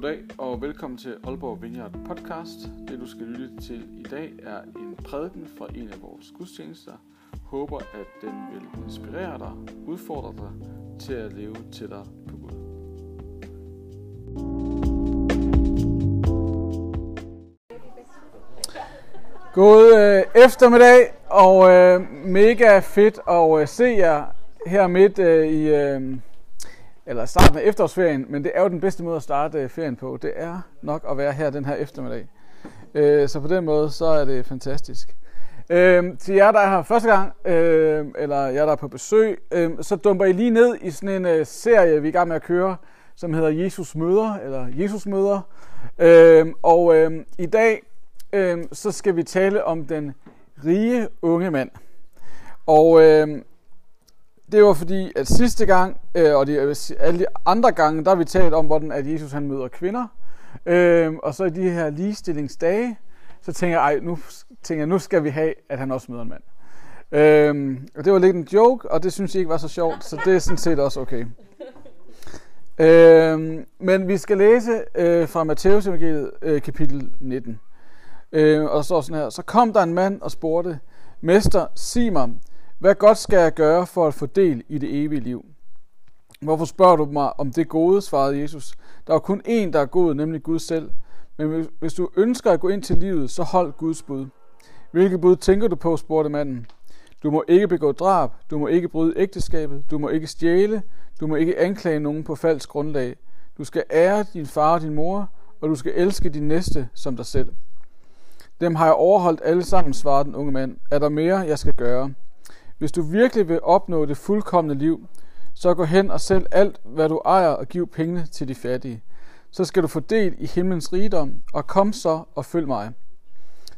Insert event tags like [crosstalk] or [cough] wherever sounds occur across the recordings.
Goddag og velkommen til Aalborg Vineyard podcast. Det du skal lytte til i dag er en prædiken fra en af vores gudstjenester. Håber at den vil inspirere dig, udfordre dig til at leve tættere på Gud. God øh, eftermiddag og øh, mega fedt at øh, se jer her midt øh, i øh, eller starten af efterårsferien, men det er jo den bedste måde at starte øh, ferien på. Det er nok at være her den her eftermiddag. Øh, så på den måde, så er det fantastisk. Øh, til jer, der er her første gang, øh, eller jer, der er på besøg, øh, så dumper I lige ned i sådan en øh, serie, vi er i gang med at køre, som hedder Jesus Møder, eller Jesus Møder. Øh, og øh, i dag, øh, så skal vi tale om den rige unge mand. Og øh, det var fordi, at sidste gang, øh, og de, alle de andre gange, der har vi talt om, hvordan at Jesus han møder kvinder. Øh, og så i de her ligestillingsdage, så tænker jeg, ej, nu, tænker jeg, nu skal vi have, at han også møder en mand. Øh, og det var lidt en joke, og det synes jeg ikke var så sjovt, så det er sådan set også okay. Øh, men vi skal læse øh, fra Matteus evangeliet, øh, kapitel 19. Øh, og der står sådan her, så kom der en mand og spurgte, Mester, sig mig, hvad godt skal jeg gøre for at få del i det evige liv? Hvorfor spørger du mig om det gode, svarede Jesus. Der er kun én, der er god, nemlig Gud selv. Men hvis du ønsker at gå ind til livet, så hold Guds bud. Hvilke bud tænker du på, spurgte manden. Du må ikke begå drab, du må ikke bryde ægteskabet, du må ikke stjæle, du må ikke anklage nogen på falsk grundlag. Du skal ære din far og din mor, og du skal elske din næste som dig selv. Dem har jeg overholdt alle sammen, svarede den unge mand. Er der mere, jeg skal gøre? Hvis du virkelig vil opnå det fuldkommende liv, så gå hen og sælg alt, hvad du ejer, og giv pengene til de fattige. Så skal du få del i himlens rigdom, og kom så og følg mig.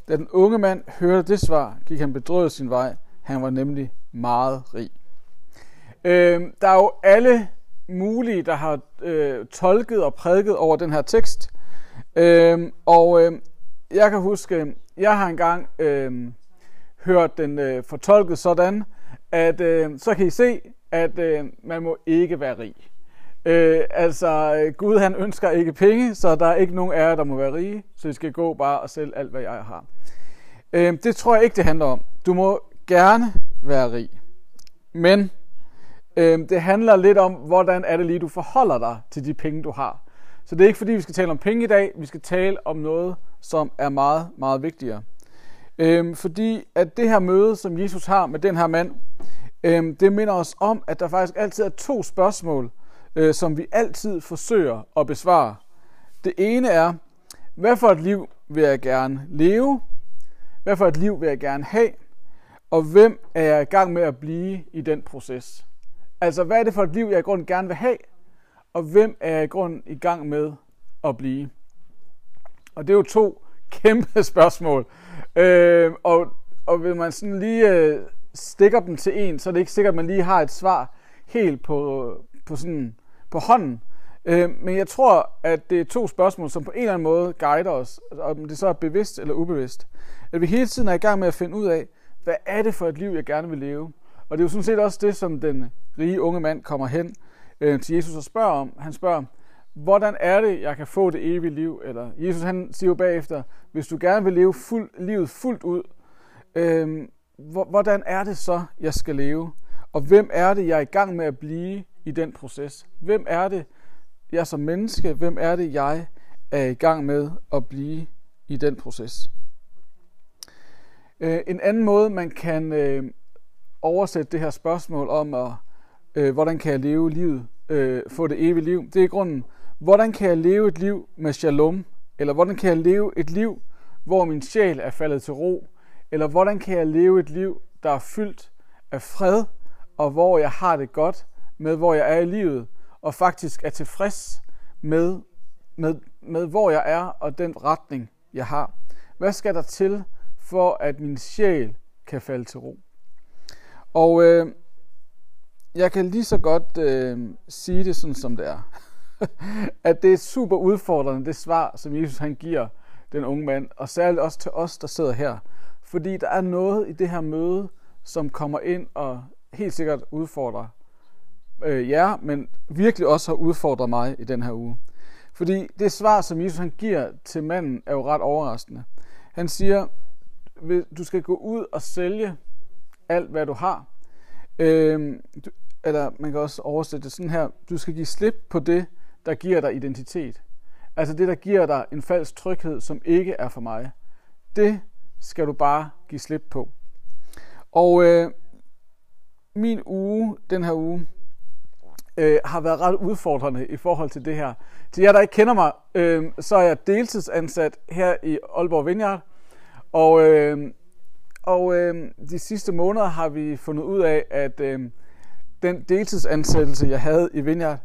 Da den unge mand hørte det svar, gik han bedrøvet sin vej. Han var nemlig meget rig. Øh, der er jo alle mulige, der har øh, tolket og prædiket over den her tekst. Øh, og øh, jeg kan huske, jeg har engang øh, hørt den øh, fortolket sådan, at øh, så kan I se, at øh, man må ikke være rig. Øh, altså, øh, Gud han ønsker ikke penge, så der er ikke nogen af jer, der må være rige, så I skal gå bare og sælge alt, hvad jeg har. Øh, det tror jeg ikke, det handler om. Du må gerne være rig, men øh, det handler lidt om, hvordan er det lige, du forholder dig til de penge, du har. Så det er ikke fordi, vi skal tale om penge i dag, vi skal tale om noget, som er meget, meget vigtigere. Øhm, fordi at det her møde, som Jesus har med den her mand, øhm, det minder os om, at der faktisk altid er to spørgsmål, øh, som vi altid forsøger at besvare. Det ene er, hvad for et liv vil jeg gerne leve? Hvad for et liv vil jeg gerne have? Og hvem er jeg i gang med at blive i den proces? Altså, hvad er det for et liv, jeg i grunden gerne vil have? Og hvem er jeg i grunden i gang med at blive? Og det er jo to kæmpe [laughs] spørgsmål. Øh, og, og hvis man sådan lige øh, stikker dem til en, så er det ikke sikkert, at man lige har et svar helt på, på, sådan, på hånden. Øh, men jeg tror, at det er to spørgsmål, som på en eller anden måde guider os, om det så er bevidst eller ubevidst. At vi hele tiden er i gang med at finde ud af, hvad er det for et liv, jeg gerne vil leve? Og det er jo sådan set også det, som den rige unge mand kommer hen øh, til Jesus og spørger om. Han spørger, hvordan er det, jeg kan få det evige liv? Eller Jesus han siger jo bagefter, hvis du gerne vil leve fuld, livet fuldt ud, øh, hvordan er det så, jeg skal leve? Og hvem er det, jeg er i gang med at blive i den proces? Hvem er det, jeg som menneske, hvem er det, jeg er i gang med at blive i den proces? Øh, en anden måde, man kan øh, oversætte det her spørgsmål om, at, øh, hvordan kan jeg leve livet, øh, få det evige liv, det er i grunden, hvordan kan jeg leve et liv med shalom? Eller hvordan kan jeg leve et liv, hvor min sjæl er faldet til ro? Eller hvordan kan jeg leve et liv, der er fyldt af fred, og hvor jeg har det godt med, hvor jeg er i livet, og faktisk er tilfreds med, med, med hvor jeg er, og den retning, jeg har. Hvad skal der til, for at min sjæl kan falde til ro? Og øh, jeg kan lige så godt øh, sige det sådan, som det er. [laughs] at det er super udfordrende, det svar, som Jesus han giver den unge mand, og særligt også til os, der sidder her. Fordi der er noget i det her møde, som kommer ind og helt sikkert udfordrer øh, jer, men virkelig også har udfordret mig i den her uge. Fordi det svar, som Jesus han giver til manden, er jo ret overraskende. Han siger, du skal gå ud og sælge alt, hvad du har. Øh, du, eller man kan også oversætte det sådan her. Du skal give slip på det, der giver dig identitet. Altså det, der giver dig en falsk tryghed, som ikke er for mig. Det skal du bare give slip på. Og øh, min uge, den her uge, øh, har været ret udfordrende i forhold til det her. Til jer, der ikke kender mig, øh, så er jeg deltidsansat her i Aalborg Vineyard. Og, øh, og øh, de sidste måneder har vi fundet ud af, at øh, den deltidsansættelse, jeg havde i Vineyard,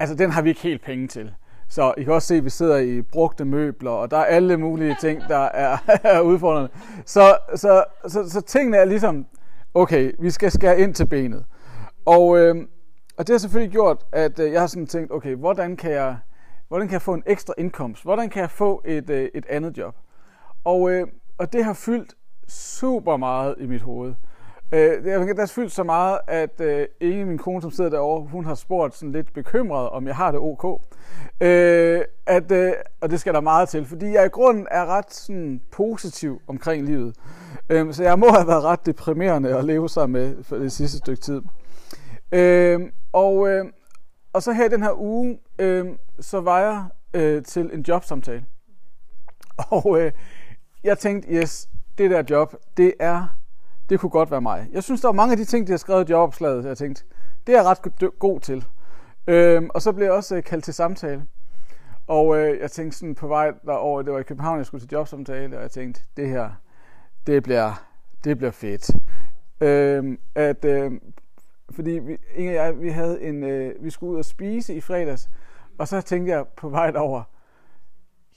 altså den har vi ikke helt penge til. Så I kan også se, at vi sidder i brugte møbler, og der er alle mulige ting, der er, [laughs] er udfordrende. Så, så, så, så tingene er ligesom, okay, vi skal skære ind til benet. Og, øh, og det har selvfølgelig gjort, at øh, jeg har sådan tænkt, okay, hvordan kan jeg, hvordan kan jeg få en ekstra indkomst? Hvordan kan jeg få et, øh, et andet job? Og, øh, og det har fyldt super meget i mit hoved. Øh, det har fyldt så meget, at øh, Inge, min kone, som sidder derovre, hun har spurgt sådan lidt bekymret, om jeg har det ok. Øh, at, øh, og det skal der meget til, fordi jeg i grunden er ret sådan, positiv omkring livet. Øh, så jeg må have været ret deprimerende at leve sammen med for det sidste stykke tid. Øh, og, øh, og så her i den her uge, øh, så var jeg øh, til en jobsamtale. Og øh, jeg tænkte, yes, det der job, det er det kunne godt være mig. Jeg synes, der var mange af de ting, de har skrevet i jobopslaget, jeg tænkte, det er jeg ret god til. Øhm, og så blev jeg også øh, kaldt til samtale. Og øh, jeg tænkte sådan på vej derover, det var i København, jeg skulle til jobsamtale, og jeg tænkte, det her, det bliver, det bliver fedt. Øhm, at, øh, fordi vi, Inge og jeg, vi, havde en, øh, vi skulle ud og spise i fredags, og så tænkte jeg på vej derover,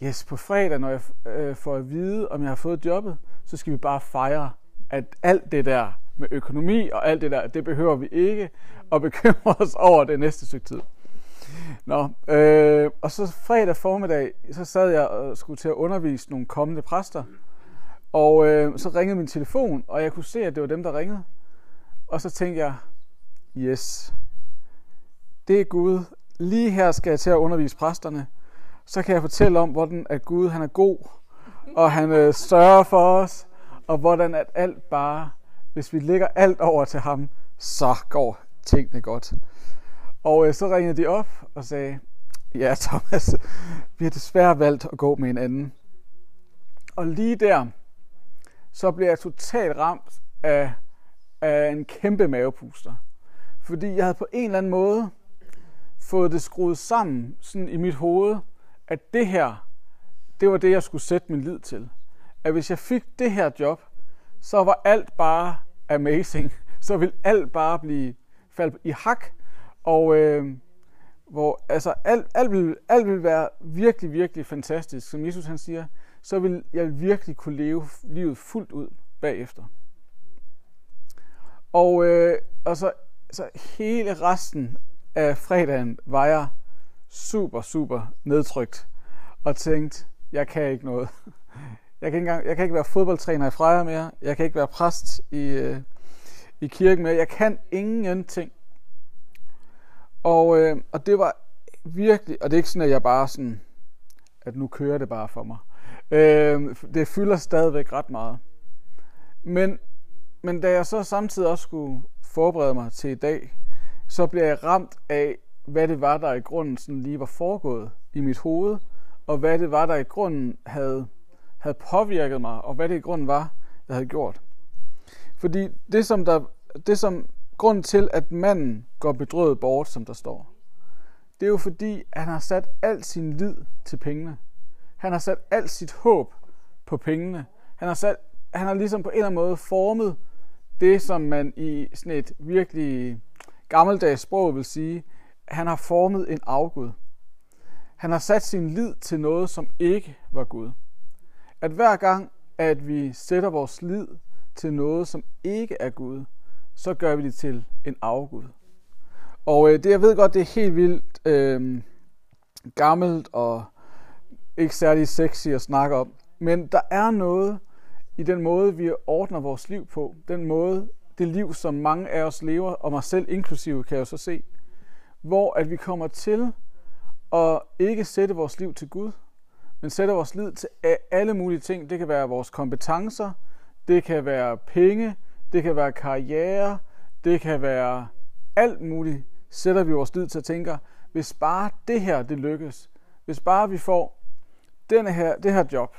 yes, på fredag, når jeg øh, får at vide, om jeg har fået jobbet, så skal vi bare fejre at alt det der med økonomi og alt det der, det behøver vi ikke at bekymre os over det næste stykke tid. Nå, øh, og så fredag formiddag, så sad jeg og skulle til at undervise nogle kommende præster. Og øh, så ringede min telefon, og jeg kunne se, at det var dem, der ringede. Og så tænkte jeg, yes, det er Gud. Lige her skal jeg til at undervise præsterne. Så kan jeg fortælle om, hvordan at Gud han er god, og han øh, sørger for os, og hvordan at alt bare, hvis vi lægger alt over til ham, så går tingene godt. Og øh, så ringede de op og sagde, ja Thomas, vi har desværre valgt at gå med en anden. Og lige der, så blev jeg totalt ramt af, af en kæmpe mavepuster. Fordi jeg havde på en eller anden måde fået det skruet sammen sådan i mit hoved, at det her, det var det, jeg skulle sætte min lid til at hvis jeg fik det her job, så var alt bare amazing. [laughs] Så vil alt bare blive faldt i hak, og øh, hvor altså alt, alt, vil, alt vil være virkelig, virkelig fantastisk. Som Jesus han siger, så vil jeg virkelig kunne leve livet fuldt ud bagefter. Og, øh, altså, så, hele resten af fredagen var jeg super, super nedtrykt og tænkt, jeg kan ikke noget. [laughs] Jeg kan, ikke engang, jeg kan ikke være fodboldtræner i Freja mere. Jeg kan ikke være præst i, øh, i kirken mere. Jeg kan ingenting. Og, øh, og det var virkelig, og det er ikke sådan, at jeg bare sådan, at nu kører det bare for mig. Øh, det fylder stadigvæk ret meget. Men, men da jeg så samtidig også skulle forberede mig til i dag, så bliver jeg ramt af, hvad det var, der i grunden sådan lige var foregået i mit hoved, og hvad det var, der i grunden havde havde påvirket mig, og hvad det i grunden var, jeg havde gjort. Fordi det som, der, det som grunden til, at manden går bedrøvet bort, som der står, det er jo fordi, han har sat al sin lid til pengene. Han har sat alt sit håb på pengene. Han har, sat, han har ligesom på en eller anden måde formet det, som man i sådan et virkelig gammeldags sprog vil sige, han har formet en afgud. Han har sat sin lid til noget, som ikke var Gud at hver gang, at vi sætter vores lid til noget, som ikke er Gud, så gør vi det til en afgud. Og øh, det, jeg ved godt, det er helt vildt øh, gammelt og ikke særlig sexy at snakke om. Men der er noget i den måde, vi ordner vores liv på. Den måde, det liv, som mange af os lever, og mig selv inklusive, kan jeg jo så se. Hvor at vi kommer til at ikke sætte vores liv til Gud, men sætter vores lid til alle mulige ting. Det kan være vores kompetencer, det kan være penge, det kan være karriere, det kan være alt muligt. Sætter vi vores lid til at tænke, hvis bare det her det lykkes, hvis bare vi får denne her, det her job,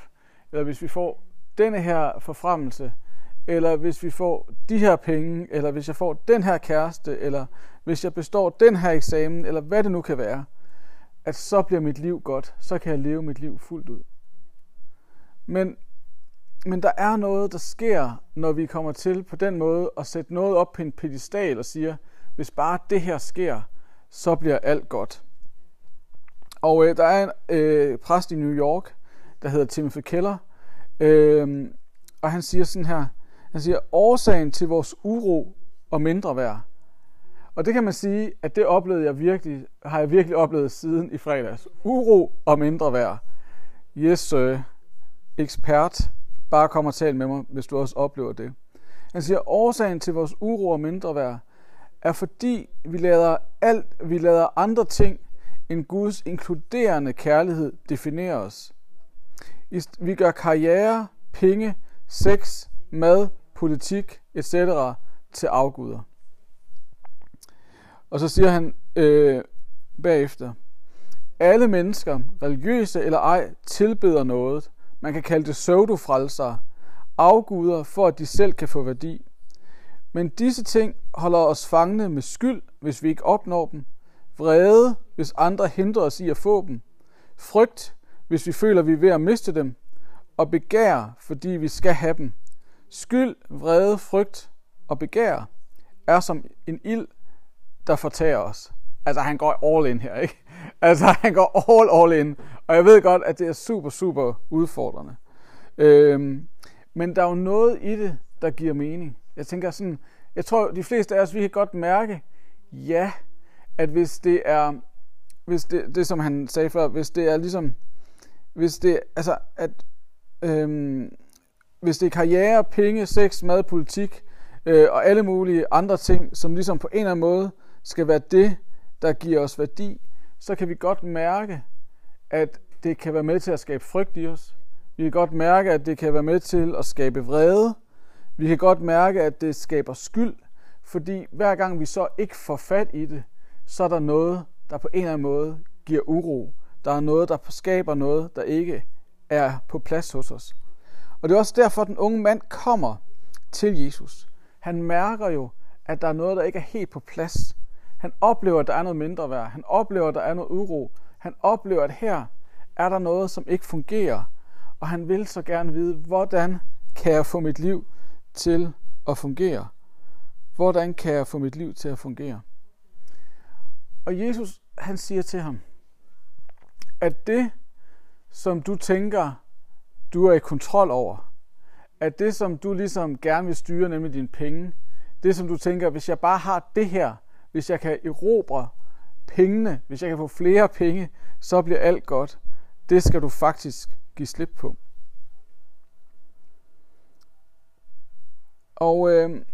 eller hvis vi får denne her forfremmelse, eller hvis vi får de her penge, eller hvis jeg får den her kæreste, eller hvis jeg består den her eksamen, eller hvad det nu kan være, at så bliver mit liv godt, så kan jeg leve mit liv fuldt ud. Men, men der er noget, der sker, når vi kommer til på den måde at sætte noget op på en pedestal og siger, hvis bare det her sker, så bliver alt godt. Og øh, der er en øh, præst i New York, der hedder Timothy Keller, øh, og han siger sådan her, han siger, årsagen til vores uro og mindre værd. Og det kan man sige, at det oplevede jeg virkelig, har jeg virkelig oplevet siden i fredags. Uro og mindre værd. Yes, sir. Ekspert. Bare kom og tal med mig, hvis du også oplever det. Han siger, årsagen til vores uro og mindre værd, er fordi vi lader, alt, vi lader andre ting end Guds inkluderende kærlighed definere os. Vi gør karriere, penge, sex, mad, politik etc. til afguder. Og så siger han øh, bagefter, alle mennesker, religiøse eller ej, tilbeder noget. Man kan kalde det pseudofrelser, afguder, for at de selv kan få værdi. Men disse ting holder os fangne med skyld, hvis vi ikke opnår dem. Vrede, hvis andre hindrer os i at få dem. Frygt, hvis vi føler, vi er ved at miste dem. Og begær, fordi vi skal have dem. Skyld, vrede, frygt og begær er som en ild, der fortager os. Altså, han går all in her, ikke? [laughs] Altså, han går all, all in. Og jeg ved godt, at det er super, super udfordrende. Øhm, men der er jo noget i det, der giver mening. Jeg tænker sådan, jeg tror, de fleste af os, vi kan godt mærke, ja, at hvis det er, hvis det, det som han sagde før, hvis det er ligesom, hvis det, altså, at, øhm, hvis det er karriere, penge, sex, mad, politik, øh, og alle mulige andre ting, som ligesom på en eller anden måde skal være det, der giver os værdi, så kan vi godt mærke, at det kan være med til at skabe frygt i os. Vi kan godt mærke, at det kan være med til at skabe vrede. Vi kan godt mærke, at det skaber skyld, fordi hver gang vi så ikke får fat i det, så er der noget, der på en eller anden måde giver uro. Der er noget, der skaber noget, der ikke er på plads hos os. Og det er også derfor, at den unge mand kommer til Jesus. Han mærker jo, at der er noget, der ikke er helt på plads. Han oplever, at der er noget mindre værd. Han oplever, at der er noget uro. Han oplever, at her er der noget, som ikke fungerer. Og han vil så gerne vide, hvordan kan jeg få mit liv til at fungere? Hvordan kan jeg få mit liv til at fungere? Og Jesus, han siger til ham, at det, som du tænker, du er i kontrol over, at det, som du ligesom gerne vil styre, nemlig dine penge, det, som du tænker, hvis jeg bare har det her, hvis jeg kan erobre pengene, hvis jeg kan få flere penge, så bliver alt godt. Det skal du faktisk give slip på. Og, øh,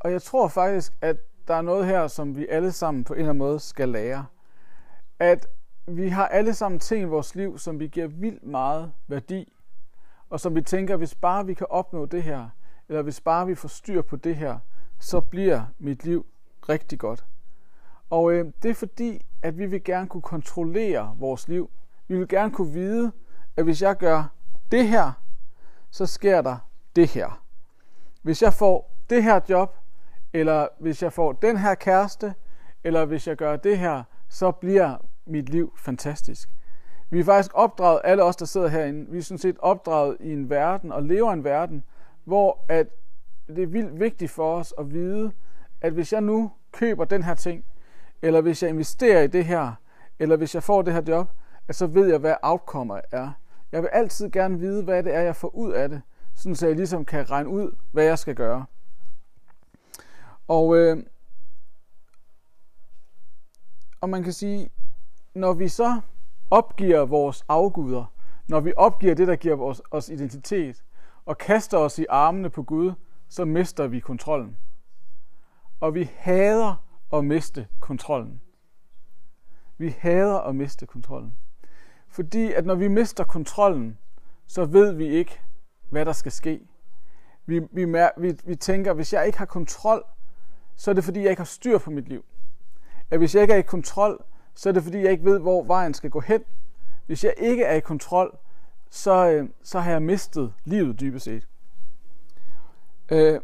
og jeg tror faktisk, at der er noget her, som vi alle sammen på en eller anden måde skal lære. At vi har alle sammen ting i vores liv, som vi giver vildt meget værdi, og som vi tænker, hvis bare vi kan opnå det her, eller hvis bare vi får styr på det her, så bliver mit liv rigtig godt. Og øh, det er fordi, at vi vil gerne kunne kontrollere vores liv. Vi vil gerne kunne vide, at hvis jeg gør det her, så sker der det her. Hvis jeg får det her job, eller hvis jeg får den her kæreste, eller hvis jeg gør det her, så bliver mit liv fantastisk. Vi er faktisk opdraget, alle os, der sidder herinde, vi er sådan set opdraget i en verden og lever i en verden, hvor at det er vildt vigtigt for os at vide, at hvis jeg nu køber den her ting, eller hvis jeg investerer i det her, eller hvis jeg får det her job, at så ved jeg, hvad outcomeet er. Jeg vil altid gerne vide, hvad det er, jeg får ud af det, sådan så jeg ligesom kan regne ud, hvad jeg skal gøre. Og, øh, og man kan sige, når vi så opgiver vores afguder, når vi opgiver det, der giver os, os identitet, og kaster os i armene på Gud, så mister vi kontrollen. Og vi hader at miste kontrollen. Vi hader at miste kontrollen. Fordi at når vi mister kontrollen, så ved vi ikke, hvad der skal ske. Vi, vi, vi, vi tænker, hvis jeg ikke har kontrol, så er det fordi, jeg ikke har styr på mit liv. At hvis jeg ikke er i kontrol, så er det fordi, jeg ikke ved, hvor vejen skal gå hen. Hvis jeg ikke er i kontrol, så, øh, så har jeg mistet livet dybest set. Øh,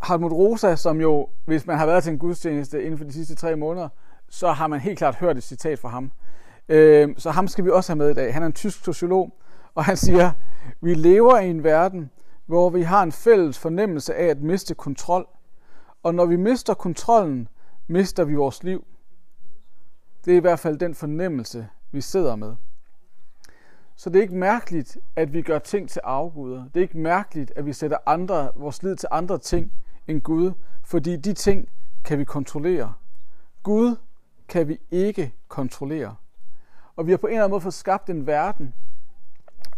Hartmut Rosa, som jo, hvis man har været til en gudstjeneste inden for de sidste tre måneder, så har man helt klart hørt et citat fra ham. Øh, så ham skal vi også have med i dag. Han er en tysk sociolog, og han siger, vi lever i en verden, hvor vi har en fælles fornemmelse af at miste kontrol. Og når vi mister kontrollen, mister vi vores liv. Det er i hvert fald den fornemmelse, vi sidder med. Så det er ikke mærkeligt, at vi gør ting til afguder. Det er ikke mærkeligt, at vi sætter andre, vores lid til andre ting end Gud, fordi de ting kan vi kontrollere. Gud kan vi ikke kontrollere. Og vi har på en eller anden måde fået skabt en verden,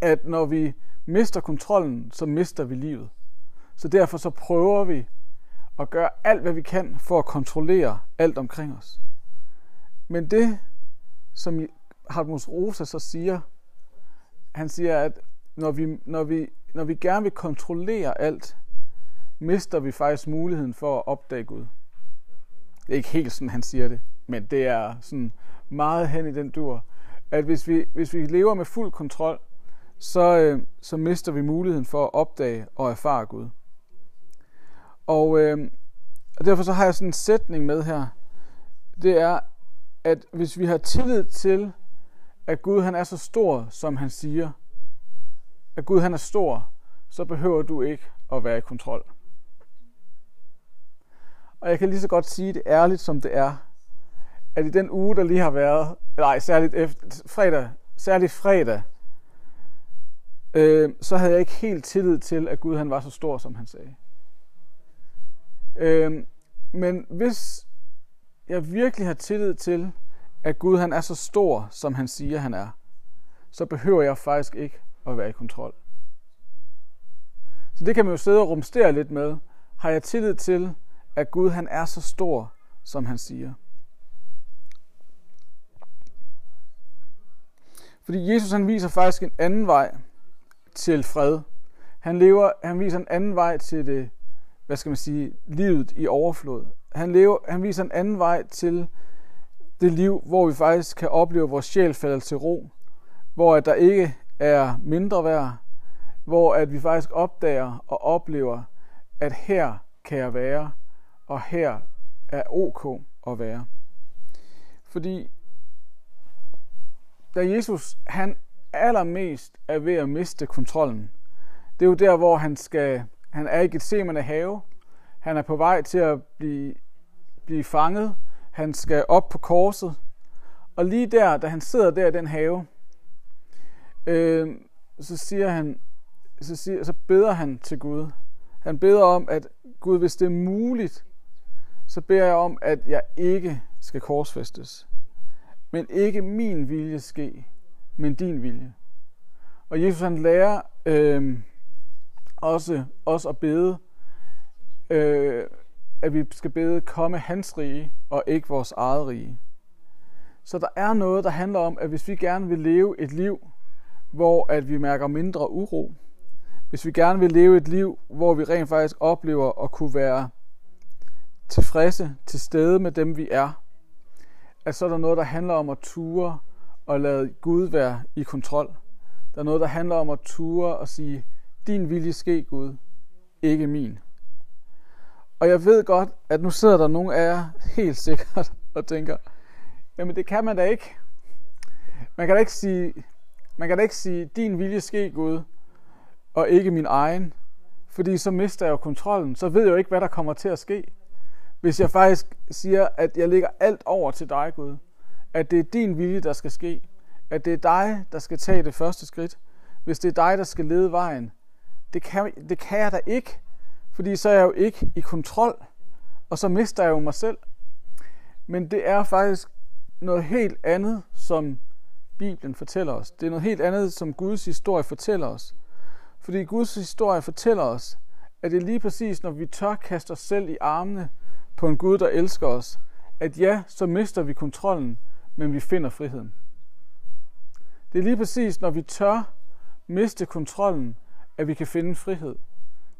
at når vi mister kontrollen, så mister vi livet. Så derfor så prøver vi at gøre alt, hvad vi kan for at kontrollere alt omkring os. Men det, som Hartmut Rosa så siger, han siger, at når vi, når, vi, når vi gerne vil kontrollere alt, mister vi faktisk muligheden for at opdage Gud. Det er ikke helt sådan, han siger det, men det er sådan meget hen i den dur, at hvis vi, hvis vi lever med fuld kontrol, så, øh, så mister vi muligheden for at opdage og erfare Gud. Og, øh, og derfor så har jeg sådan en sætning med her. Det er, at hvis vi har tillid til, at Gud han er så stor, som han siger, at Gud han er stor, så behøver du ikke at være i kontrol. Og jeg kan lige så godt sige det ærligt, som det er, at i den uge, der lige har været, nej, særligt efter, fredag, særligt fredag, øh, så havde jeg ikke helt tillid til, at Gud han var så stor, som han sagde. Øh, men hvis jeg virkelig har tillid til, at Gud han er så stor, som han siger, han er, så behøver jeg faktisk ikke at være i kontrol. Så det kan man jo sidde og rumstere lidt med. Har jeg tillid til, at Gud han er så stor, som han siger? Fordi Jesus han viser faktisk en anden vej til fred. Han, lever, han viser en anden vej til det, hvad skal man sige, livet i overflod. Han, lever, han viser en anden vej til det liv, hvor vi faktisk kan opleve, at vores sjæl falder til ro, hvor at der ikke er mindre værd, hvor at vi faktisk opdager og oplever, at her kan jeg være, og her er ok at være. Fordi da Jesus han allermest er ved at miste kontrollen, det er jo der, hvor han skal, han er i Gethsemane have, han er på vej til at blive, blive fanget, han skal op på korset. Og lige der, da han sidder der i den have, øh, så siger han, så, siger, så beder han til Gud. Han beder om, at Gud, hvis det er muligt, så beder jeg om, at jeg ikke skal korsfæstes. Men ikke min vilje ske, men din vilje. Og Jesus han lærer øh, også os at bede, øh, at vi skal bede, komme hans rige og ikke vores eget rige. Så der er noget, der handler om, at hvis vi gerne vil leve et liv, hvor at vi mærker mindre uro, hvis vi gerne vil leve et liv, hvor vi rent faktisk oplever at kunne være tilfredse, til stede med dem vi er, at så er der noget, der handler om at ture og lade Gud være i kontrol. Der er noget, der handler om at ture og sige, din vilje ske Gud, ikke min. Og jeg ved godt, at nu sidder der nogle af jer helt [laughs] sikkert og tænker, jamen det kan man da ikke. Man kan da ikke sige, man kan da ikke sige, din vilje ske Gud, og ikke min egen. Fordi så mister jeg jo kontrollen. Så ved jeg jo ikke, hvad der kommer til at ske. Hvis jeg faktisk siger, at jeg lægger alt over til dig, Gud. At det er din vilje, der skal ske. At det er dig, der skal tage det første skridt. Hvis det er dig, der skal lede vejen. Det kan, det kan jeg da ikke. Fordi så er jeg jo ikke i kontrol, og så mister jeg jo mig selv. Men det er faktisk noget helt andet, som Bibelen fortæller os. Det er noget helt andet, som Guds historie fortæller os. Fordi Guds historie fortæller os, at det er lige præcis, når vi tør kaste os selv i armene på en Gud, der elsker os, at ja, så mister vi kontrollen, men vi finder friheden. Det er lige præcis, når vi tør miste kontrollen, at vi kan finde frihed.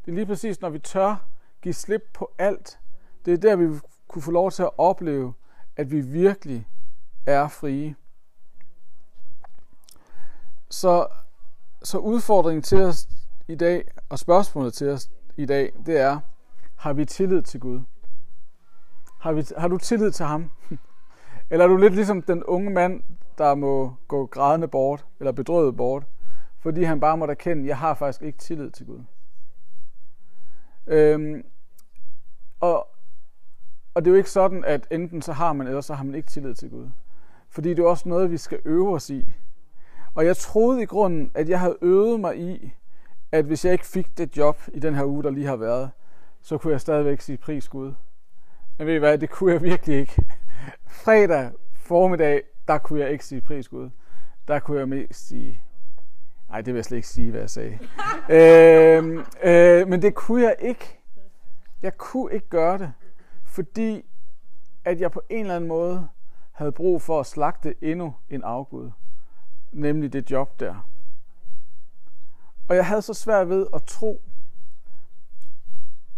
Det er lige præcis, når vi tør give slip på alt. Det er der, vi kunne få lov til at opleve, at vi virkelig er frie. Så, så udfordringen til os i dag, og spørgsmålet til os i dag, det er, har vi tillid til Gud? Har, vi, har du tillid til ham? Eller er du lidt ligesom den unge mand, der må gå grædende bort, eller bedrøvet bort, fordi han bare må erkende, jeg har faktisk ikke tillid til Gud. Øhm, og, og det er jo ikke sådan, at enten så har man, eller så har man ikke tillid til Gud. Fordi det er også noget, vi skal øve os i. Og jeg troede i grunden, at jeg havde øvet mig i, at hvis jeg ikke fik det job i den her uge, der lige har været, så kunne jeg stadigvæk sige pris Gud. Men ved I hvad, det kunne jeg virkelig ikke. Fredag formiddag, der kunne jeg ikke sige pris Gud. Der kunne jeg mest sige, nej, det vil jeg slet ikke sige, hvad jeg sagde. [laughs] øh, øh, men det kunne jeg ikke. Jeg kunne ikke gøre det, fordi at jeg på en eller anden måde havde brug for at slagte endnu en afgud. Nemlig det job der. Og jeg havde så svært ved at tro,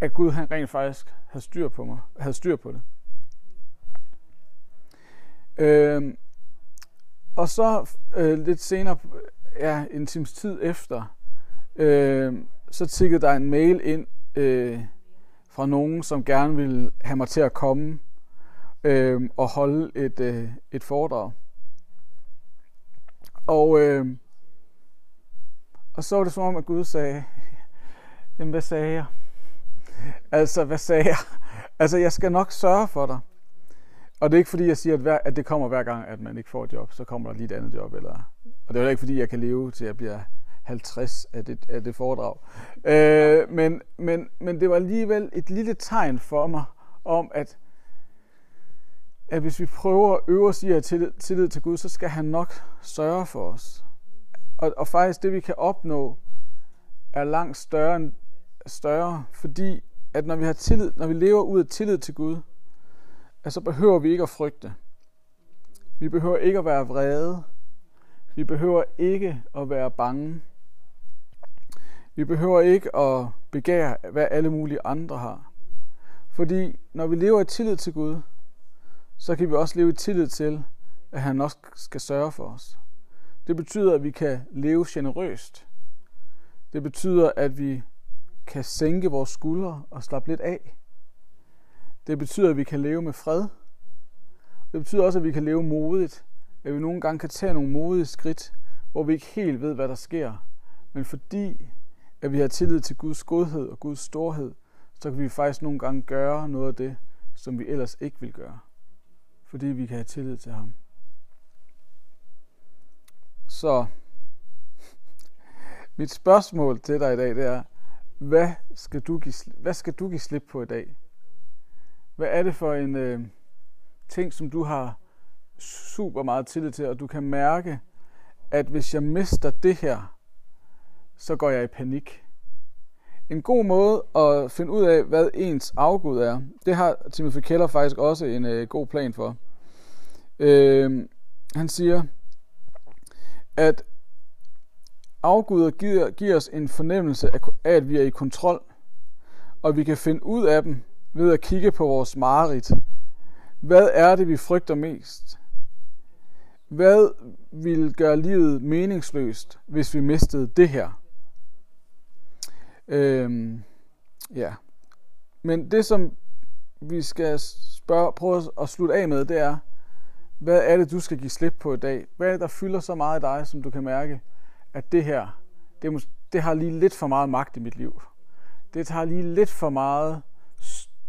at Gud han rent faktisk havde styr på mig, havde styr på det. Øh, og så øh, lidt senere, ja, en times tid efter, øh, så tikkede der en mail ind øh, fra nogen, som gerne ville have mig til at komme øh, og holde et, øh, et foredrag. Og, øh, og så var det som om, at Gud sagde, jamen hvad sagde jeg? Altså, hvad sagde jeg? Altså, jeg skal nok sørge for dig. Og det er ikke fordi, jeg siger, at, hver, at det kommer hver gang, at man ikke får et job, så kommer der lige et andet job. Eller, og det er jo ikke fordi, jeg kan leve til, at jeg bliver 50 af det, af det foredrag. Øh, men, men, men det var alligevel et lille tegn for mig om, at, at hvis vi prøver at øve os i at tillid, tillid til Gud, så skal han nok sørge for os. Og, og faktisk det, vi kan opnå, er langt større, end, større, fordi at når vi har tillid, når vi lever ud af tillid til Gud, at så behøver vi ikke at frygte. Vi behøver ikke at være vrede. Vi behøver ikke at være bange. Vi behøver ikke at begære, hvad alle mulige andre har. Fordi når vi lever i tillid til Gud, så kan vi også leve i tillid til, at han også skal sørge for os. Det betyder, at vi kan leve generøst. Det betyder, at vi kan sænke vores skuldre og slappe lidt af. Det betyder, at vi kan leve med fred. Det betyder også, at vi kan leve modigt. At vi nogle gange kan tage nogle modige skridt, hvor vi ikke helt ved, hvad der sker. Men fordi at vi har tillid til Guds godhed og Guds storhed, så kan vi faktisk nogle gange gøre noget af det, som vi ellers ikke vil gøre. Fordi vi kan have tillid til ham. Så [laughs] mit spørgsmål til dig i dag, det er, hvad skal du give, hvad skal du give slip på i dag? Hvad er det for en øh, ting, som du har super meget tillid til, og du kan mærke, at hvis jeg mister det her, så går jeg i panik. En god måde at finde ud af, hvad ens afgud er, det har Timothy Keller faktisk også en øh, god plan for. Øh, han siger, at afguder giver, giver os en fornemmelse af, at vi er i kontrol, og vi kan finde ud af dem ved at kigge på vores mareridt. Hvad er det, vi frygter mest? Hvad ville gøre livet meningsløst, hvis vi mistede det her? Øhm, ja. Men det, som vi skal spørge, prøve at slutte af med, det er, hvad er det, du skal give slip på i dag? Hvad er det, der fylder så meget i dig, som du kan mærke, at det her, det, det har lige lidt for meget magt i mit liv. Det tager lige lidt for meget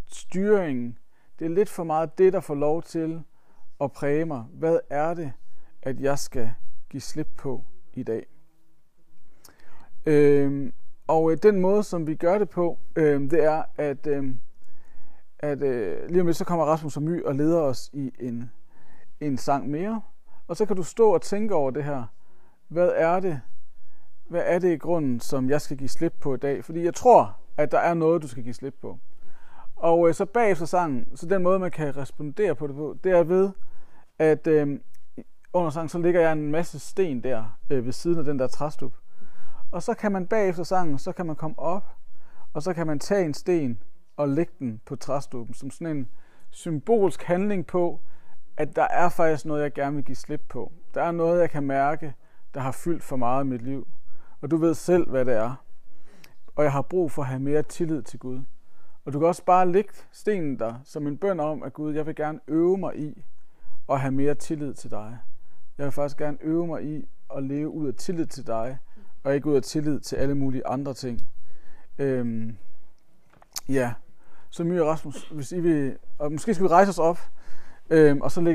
styring. Det er lidt for meget det, der får lov til at præge mig. Hvad er det, at jeg skal give slip på i dag? Øhm, og øh, den måde, som vi gør det på, øh, det er, at, øh, at øh, lige om lidt, så kommer Rasmus og My og leder os i en, en sang mere. Og så kan du stå og tænke over det her. Hvad er det, hvad er det i grunden, som jeg skal give slip på i dag? Fordi jeg tror, at der er noget, du skal give slip på. Og øh, så bagefter sangen, så den måde, man kan respondere på det på, det er ved, at, øh, under sangen, så ligger jeg en masse sten der øh, ved siden af den der træstup. Og så kan man bagefter sangen, så kan man komme op, og så kan man tage en sten og lægge den på træstuppen, som sådan en symbolsk handling på, at der er faktisk noget, jeg gerne vil give slip på. Der er noget, jeg kan mærke, der har fyldt for meget i mit liv. Og du ved selv, hvad det er. Og jeg har brug for at have mere tillid til Gud. Og du kan også bare lægge stenen der som en bøn om, at Gud, jeg vil gerne øve mig i at have mere tillid til dig. Jeg vil faktisk gerne øve mig i at leve ud af tillid til dig, og ikke ud af tillid til alle mulige andre ting. Øhm, ja, så mye Rasmus, hvis I vil, og måske skal vi rejse os op, øhm, og så lægger